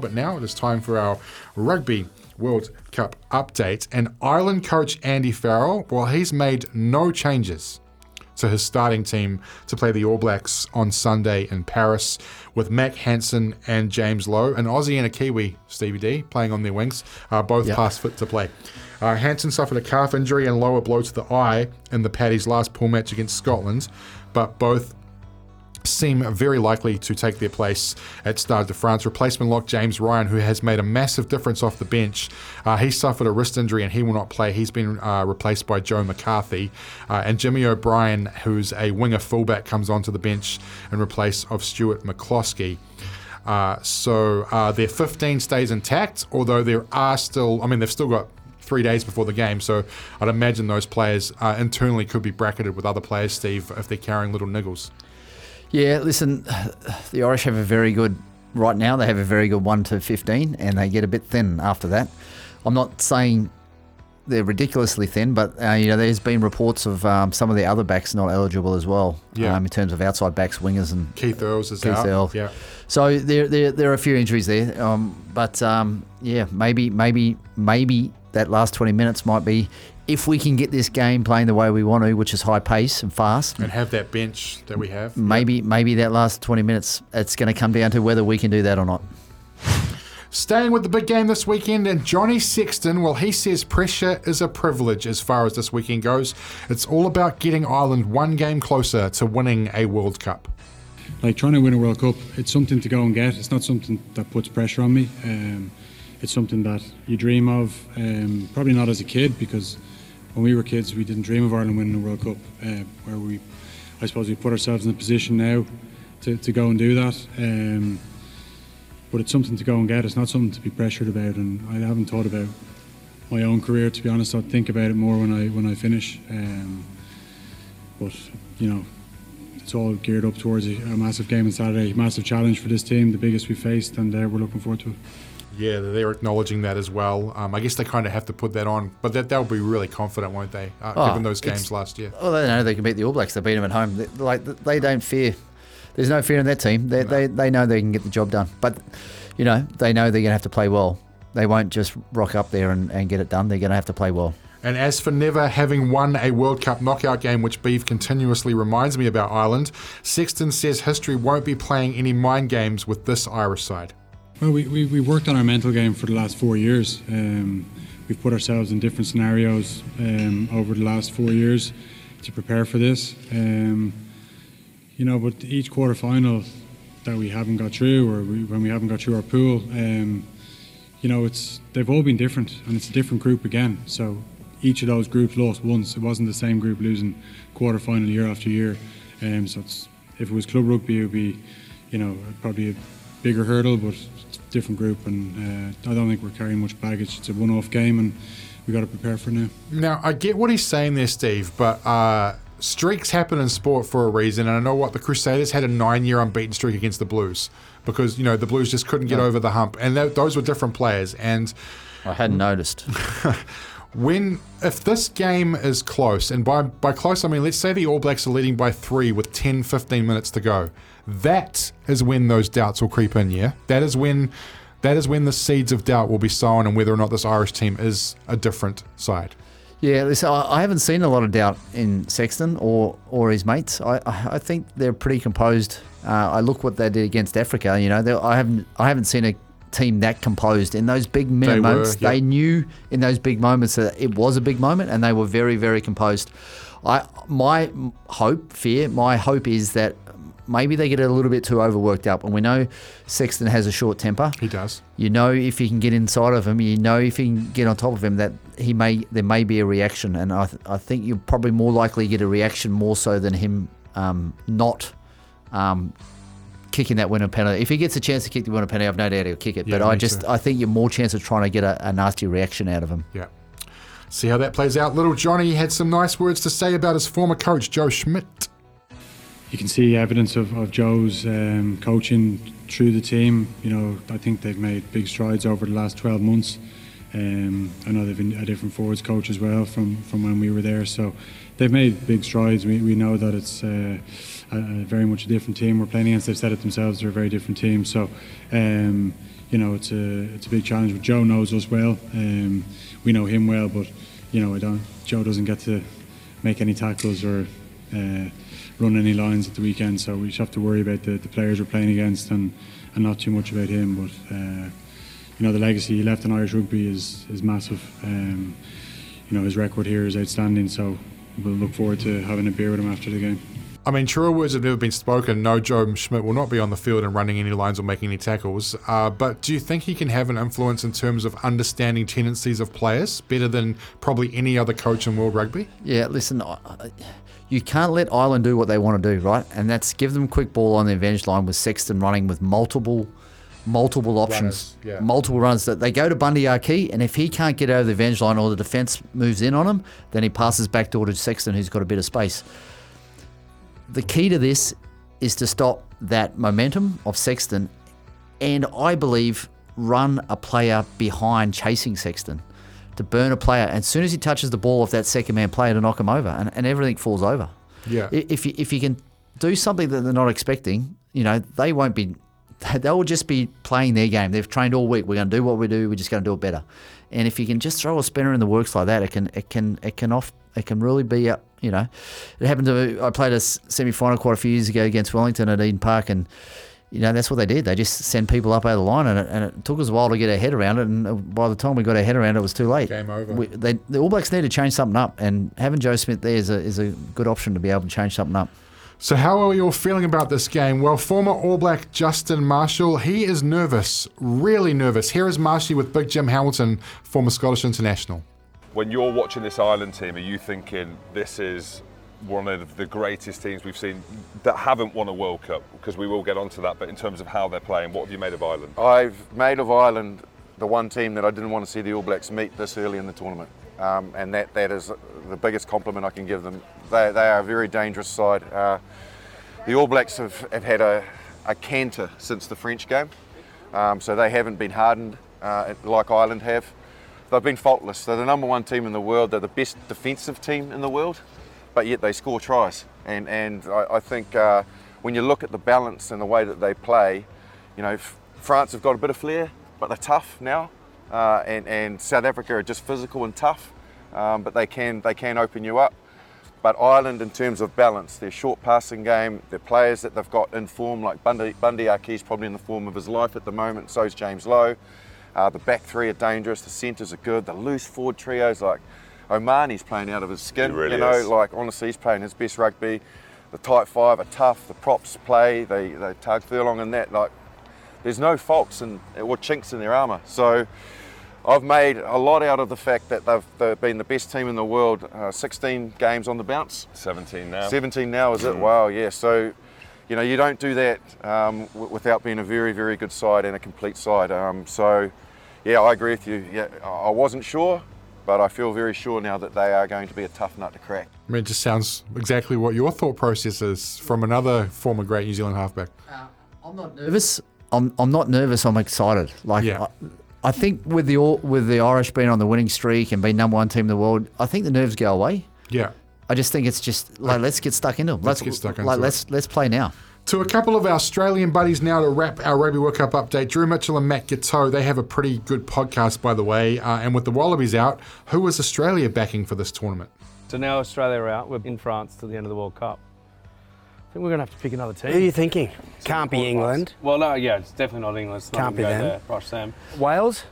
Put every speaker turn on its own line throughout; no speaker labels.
But now it is time for our Rugby World Cup update. And Ireland coach Andy Farrell, well, he's made no changes to his starting team to play the All Blacks on Sunday in Paris with Mack Hansen and James Lowe, an Aussie and a Kiwi, Stevie D, playing on their wings, uh, both
Yep.
past fit to play. Uh, Hansen suffered a calf injury and lower blow to the eye in the Paddy's last pool match against Scotland, but both seem very likely to take their place at Stade de France. Replacement lock James Ryan, who has made a massive difference off the bench. Uh, he suffered a wrist injury and he will not play. He's been uh, replaced by Joe McCarthy. Uh, and Jimmy O'Brien, who's a winger fullback, comes onto the bench in replace of Stuart McCloskey. Uh, so uh, their 15 stays intact, although there are still, I mean, they've still got three days before the game, so I'd imagine those players uh, internally could be bracketed with other players, Steve, if they're carrying little niggles.
Yeah, listen, the Irish have a very good, right now, they have a very good 1 to 15, and they get a bit thin after that. I'm not saying they're ridiculously thin, but uh, you know, there's been reports of um, some of the other backs not eligible as well,
Yeah.
um, in terms of outside backs, wingers, and
Keith Earls is
Keith
out.
Earl.
Yeah.
So there, there, there are a few injuries there, um, but um, yeah, maybe, maybe, maybe that last 20 minutes might be if we can get this game playing the way we want to, which is high pace and fast.
And have that bench that we have.
Maybe, maybe that last 20 minutes, it's going to come down to whether we can do that or not.
Staying with the big game this weekend, and Johnny Sexton, well, he says pressure is a privilege as far as this weekend goes. It's all about getting Ireland one game closer to winning a World Cup.
like trying to win a World Cup, it's something to go and get. It's not something that puts pressure on me. Um, it's something that you dream of. Um, probably not as a kid because when we were kids, we didn't dream of Ireland winning a World Cup. Uh, where we, I suppose, we put ourselves in a position now to, to go and do that. Um, but it's something to go and get. It's not something to be pressured about. And I haven't thought about my own career. To be honest, I'll think about it more when I when I finish. Um, but you know, it's all geared up towards a, a massive game on Saturday, massive challenge for this team, the biggest we faced, and uh, we're looking forward to it.
Yeah, they're acknowledging that as well. Um, I guess they kind of have to put that on, but that they'll be really confident, won't they? Uh,
Oh,
given those games last year.
Oh, they know they can beat the All Blacks. They beat them at home. They, like they don't fear. There's no fear in that team. They, they they know they can get the job done. But you know they know they're going to have to play well. They won't just rock up there and, and get it done. They're going to have to play well.
And as for never having won a World Cup knockout game, which Beef continuously reminds me about Ireland, Sexton says history won't be playing any mind games with this Irish side.
Well, we, we, we worked on our mental game for the last four years. Um, we've put ourselves in different scenarios um, over the last four years to prepare for this. Um, you know, but each quarter final that we haven't got through, or we, when we haven't got through our pool, um, you know, it's they've all been different, and it's a different group again. So each of those groups lost once. It wasn't the same group losing quarter final year after year. Um, so if it was club rugby, it would be, you know, probably a bigger hurdle, but different group, and uh, I don't think we're carrying much baggage. It's a one-off game, and we got to prepare for now.
Now, I get what he's saying there, Steve, but uh, streaks happen in sport for a reason. And I know what the Crusaders had a nine year unbeaten streak against the Blues because, you know, the Blues just couldn't get over the hump. And th- those were different players. And
I hadn't noticed.
when, if this game is close, and by, by close, I mean, let's say the All Blacks are leading by three with 10, 15 minutes to go, that is when those doubts will creep in, yeah? That is when. That is when the seeds of doubt will be sown and whether or not this Irish team is a different side.
Yeah, I haven't seen a lot of doubt in Sexton or or his mates. I I think they're pretty composed. Uh, I look what they did against Africa. You know, I haven't I haven't seen a team that composed in those big
They were,
moments.
yeah.
They knew in those big moments that it was a big moment, and they were very very composed. I my hope, fear, my hope is that maybe they get a little bit too overworked up, and we know Sexton has a short temper.
He does.
You know if you can get inside of him, you know if you can get on top of him that he may there may be a reaction, and I, th- I think you're probably more likely to get a reaction more so than him um, not um, kicking that winner penalty. If he gets a chance to kick the winner penalty, I've no doubt he'll kick it.
Yeah,
but I just
too.
I think you're more chance of trying to get a, a nasty reaction out of him.
Yeah. See how that plays out. Little Johnny had some nice words to say about his former coach, Joe Schmidt.
You can see evidence of, of Joe's um, coaching through the team. You know, I think they've made big strides over the last 12 months. Um, I know they've been a different forwards coach as well from, from when we were there. So they've made big strides. We, we know that it's uh, a, a very much a different team we're playing against. They've said it themselves, they're a very different team. So, um, you know, it's a it's a big challenge. But Joe knows us well. Um, we know him well, but you know, I don't. Joe doesn't get to make any tackles or uh, run any lines at the weekend, so we just have to worry about the, the players we're playing against and, and not too much about him. But uh, you know, the legacy he left in Irish rugby is is massive. Um, you know, his record here is outstanding. So we'll look forward to having a beer with him after the game.
I mean, truer words have never been spoken. No, Joe Schmidt will not be on the field and running any lines or making any tackles. Uh, but do you think he can have an influence in terms of understanding tendencies of players better than probably any other coach in world rugby?
Yeah, listen, I- I- you can't let Ireland do what they want to do, right? And that's give them quick ball on the advantage line with Sexton running with multiple, multiple options,
Runners, yeah.
multiple runs. That they go to Bundee Aki, and if he can't get over the advantage line or the defence moves in on him, then he passes back door to Sexton, who's got a bit of space. The key to this is to stop that momentum of Sexton, and I believe run a player behind chasing Sexton to burn a player. And as soon as he touches the ball off that second man player to knock him over, and, and everything falls over.
Yeah.
If you, if you can do something that they're not expecting, you know, they won't be, they'll just be playing their game. They've trained all week. We're going to do what we do. We're just going to do it better. And if you can just throw a spinner in the works like that, it can, it can, it can off, it can really be, a, you know, it happened to, I played a semi final quite a few years ago against Wellington at Eden Park and, you know, that's what they did. They just send people up over the line, and it, and it took us a while to get our head around it. And uh, by the time we got our head around it, it was too late.
Game over.
We, they, the All Blacks need to change something up, and having Joe Schmidt there is a, is a good option to be able to change something up.
So, how are you all feeling about this game? Well, former All Black Justin Marshall, he is nervous, really nervous. Here is Marshy with Big Jim Hamilton, former Scottish international.
When you're watching this Ireland team, are you thinking this is one of the greatest teams we've seen that haven't won a World Cup? Because we will get onto that, but in terms of how they're playing, what have you made of Ireland?
I've made of Ireland the one team that I didn't want to see the All Blacks meet this early in the tournament. Um, and that, that is the biggest compliment I can give them. They, they are a very dangerous side. Uh, the All Blacks have, have had a, a canter since the French game, um, so they haven't been hardened uh, like Ireland have. They've been faultless. They're the number one team in the world. They're the best defensive team in the world, but yet they score tries. And, and I, I think uh, when you look at the balance and the way that they play, you know, France have got a bit of flair, but they're tough now. Uh, and, and South Africa are just physical and tough, um, but they can, they can open you up. But Ireland, in terms of balance, their short passing game, their players that they've got in form, like Bundy, Bundee Aki's probably in the form of his life at the moment, so is James Lowe. Uh, the back three are dangerous, the centres are good, the loose forward trios like O'Mahony's playing out of his skin.
He really
you know,
is.
like honestly, he's playing his best rugby. The tight five are tough, the props play, they, they Tadhg Furlong and that. Like, there's no faults and or chinks in their armour. So I've made a lot out of the fact that they've, they've been the best team in the world. Uh, 16 games on the bounce.
17 now.
17 now, is it? Wow, yeah. So, you know, you don't do that um, w- without being a very, very good side and a complete side. Um, so, yeah, I agree with you. Yeah, I I wasn't sure, but I feel very sure now that they are going to be a tough nut to crack.
I mean, it just sounds exactly what your thought process is from another former great New Zealand halfback.
I'm not nervous. I'm, I'm not nervous. I'm excited. Like
Yeah.
I, I think with the with the Irish being on the winning streak and being number one team in the world, I think the nerves go away.
Yeah.
I just think it's just like let's get stuck into them.
Let's get stuck into
like
into
let's let's play now.
To a couple of our Australian buddies now to wrap our Rugby World Cup update. Drew Mitchell and Matt Giteau, they have a pretty good podcast, by the way. Uh, and with the Wallabies out, who was Australia backing for this tournament?
So now Australia are out. We're in France till the end of the World Cup. I think we're going to have to pick another team.
Who are you thinking? Can't be England.
Well, no, yeah, it's definitely not England. It's not
Can't be
go
them.
there. Rush Sam.
Wales?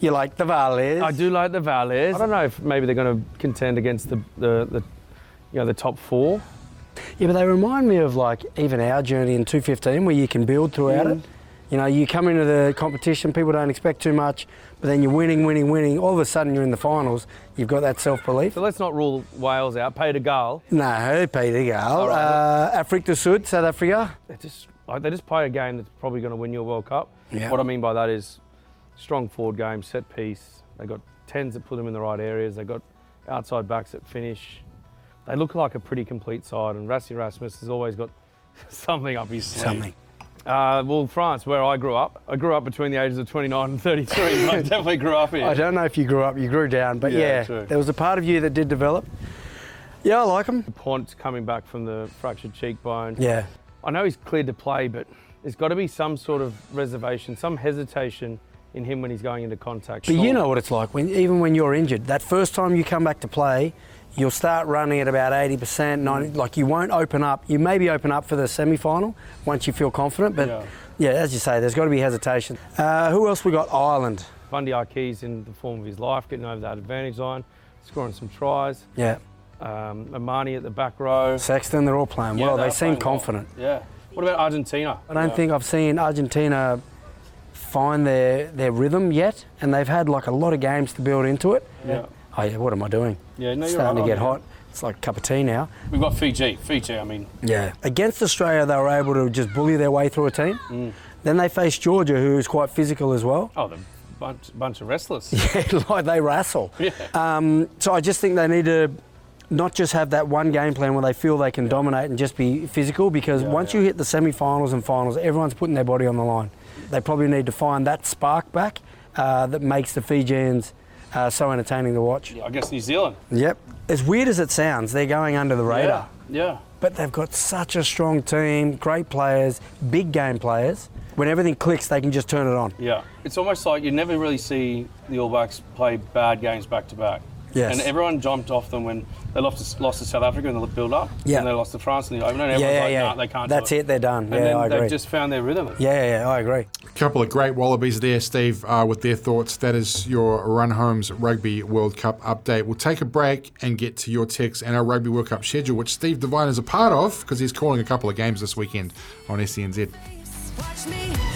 You like the Valleys?
I do like the Valleys. I don't know if maybe they're going to contend against the, the, the you know the top four.
Yeah, but they remind me of like even our journey in 215 where you can build throughout
Mm.
it. You know, you come into the competition, people don't expect too much, but then you're winning, winning, winning. All of a sudden you're in the finals. You've got that self belief.
So let's not rule Wales out. Pays de Galles.
No, Peter.
All right.
Uh, Afrique du Sud, South Africa.
They just they just play a game that's probably going to win your World Cup.
Yeah.
What I mean by that is strong forward game, set piece. They got tens that put them in the right areas. They got outside backs that finish. They look like a pretty complete side, and Rassie Erasmus has always got something up his sleeve.
Something.
Uh, well, France, where I grew up, I grew up between the ages of 29 and 33. I definitely grew up here.
I don't know if you grew up, you grew down, but
Yeah,
yeah, there was a part of you that did develop. Yeah, I like him.
Pont coming back from the fractured cheekbone.
Yeah.
I know he's cleared to play, but there's got to be some sort of reservation, some hesitation in him when he's going into contact.
But you know what it's like when even when you're injured. That first time you come back to play, you'll start running at about 80%, 90 like you won't open up. You maybe open up for the semi-final once you feel confident, but
Yeah.
yeah, as you say, there's got to be hesitation. Uh, who else we got? Ireland.
Bundee Akis in the form of his life, getting over that advantage line, scoring some tries.
Yeah.
Um, O'Mahony at the back row.
Sexton, they're all playing
Yeah,
well.
they're
They seem
playing well.
confident.
Yeah. What about Argentina?
I don't
Yeah.
think I've seen Argentina find their, their rhythm yet, and they've had like a lot of games to build into it.
Yeah.
Oh yeah, what am I doing?
Yeah, no, you're
starting
right.
to get hot. It's like a cup of tea now.
We've got Fiji. Fiji, I mean,
Yeah. Against Australia, they were able to just bully their way through a team.
Mm.
Then they faced Georgia, who is quite physical as well.
oh, the bunch, bunch of wrestlers.
yeah, like they wrestle.
Yeah.
Um, so I just think they need to not just have that one game plan where they feel they can dominate and just be physical because
Yeah,
once
yeah.
you hit the semi-finals and finals, everyone's putting their body on the line. They probably need to find that spark back uh, that makes the Fijians uh, so entertaining to watch.
I guess New Zealand.
Yep. As weird as it sounds, they're going under the radar.
Yeah. Yeah.
But they've got such a strong team, great players, big game players. When everything clicks, they can just turn it on.
Yeah. It's almost like you never really see the All Blacks play bad games back to back.
Yes.
And everyone jumped off them when they lost to, lost to South Africa in the build up.
Yeah.
And they lost to France in the opener. And
Yeah,
everyone's
yeah,
like,
yeah.
Nah, they can't
That's
do it.
it. They're done.
And
yeah,
then
I agree.
they've just found their rhythm.
yeah, yeah, yeah, I agree.
A couple of great Wallabies there, Steve, uh, with their thoughts. That is your Run Homes Rugby World Cup update. We'll take a break and get to your texts and our Rugby World Cup schedule, which Steve Devine is a part of because he's calling a couple of games this weekend on SENZ.
Watch me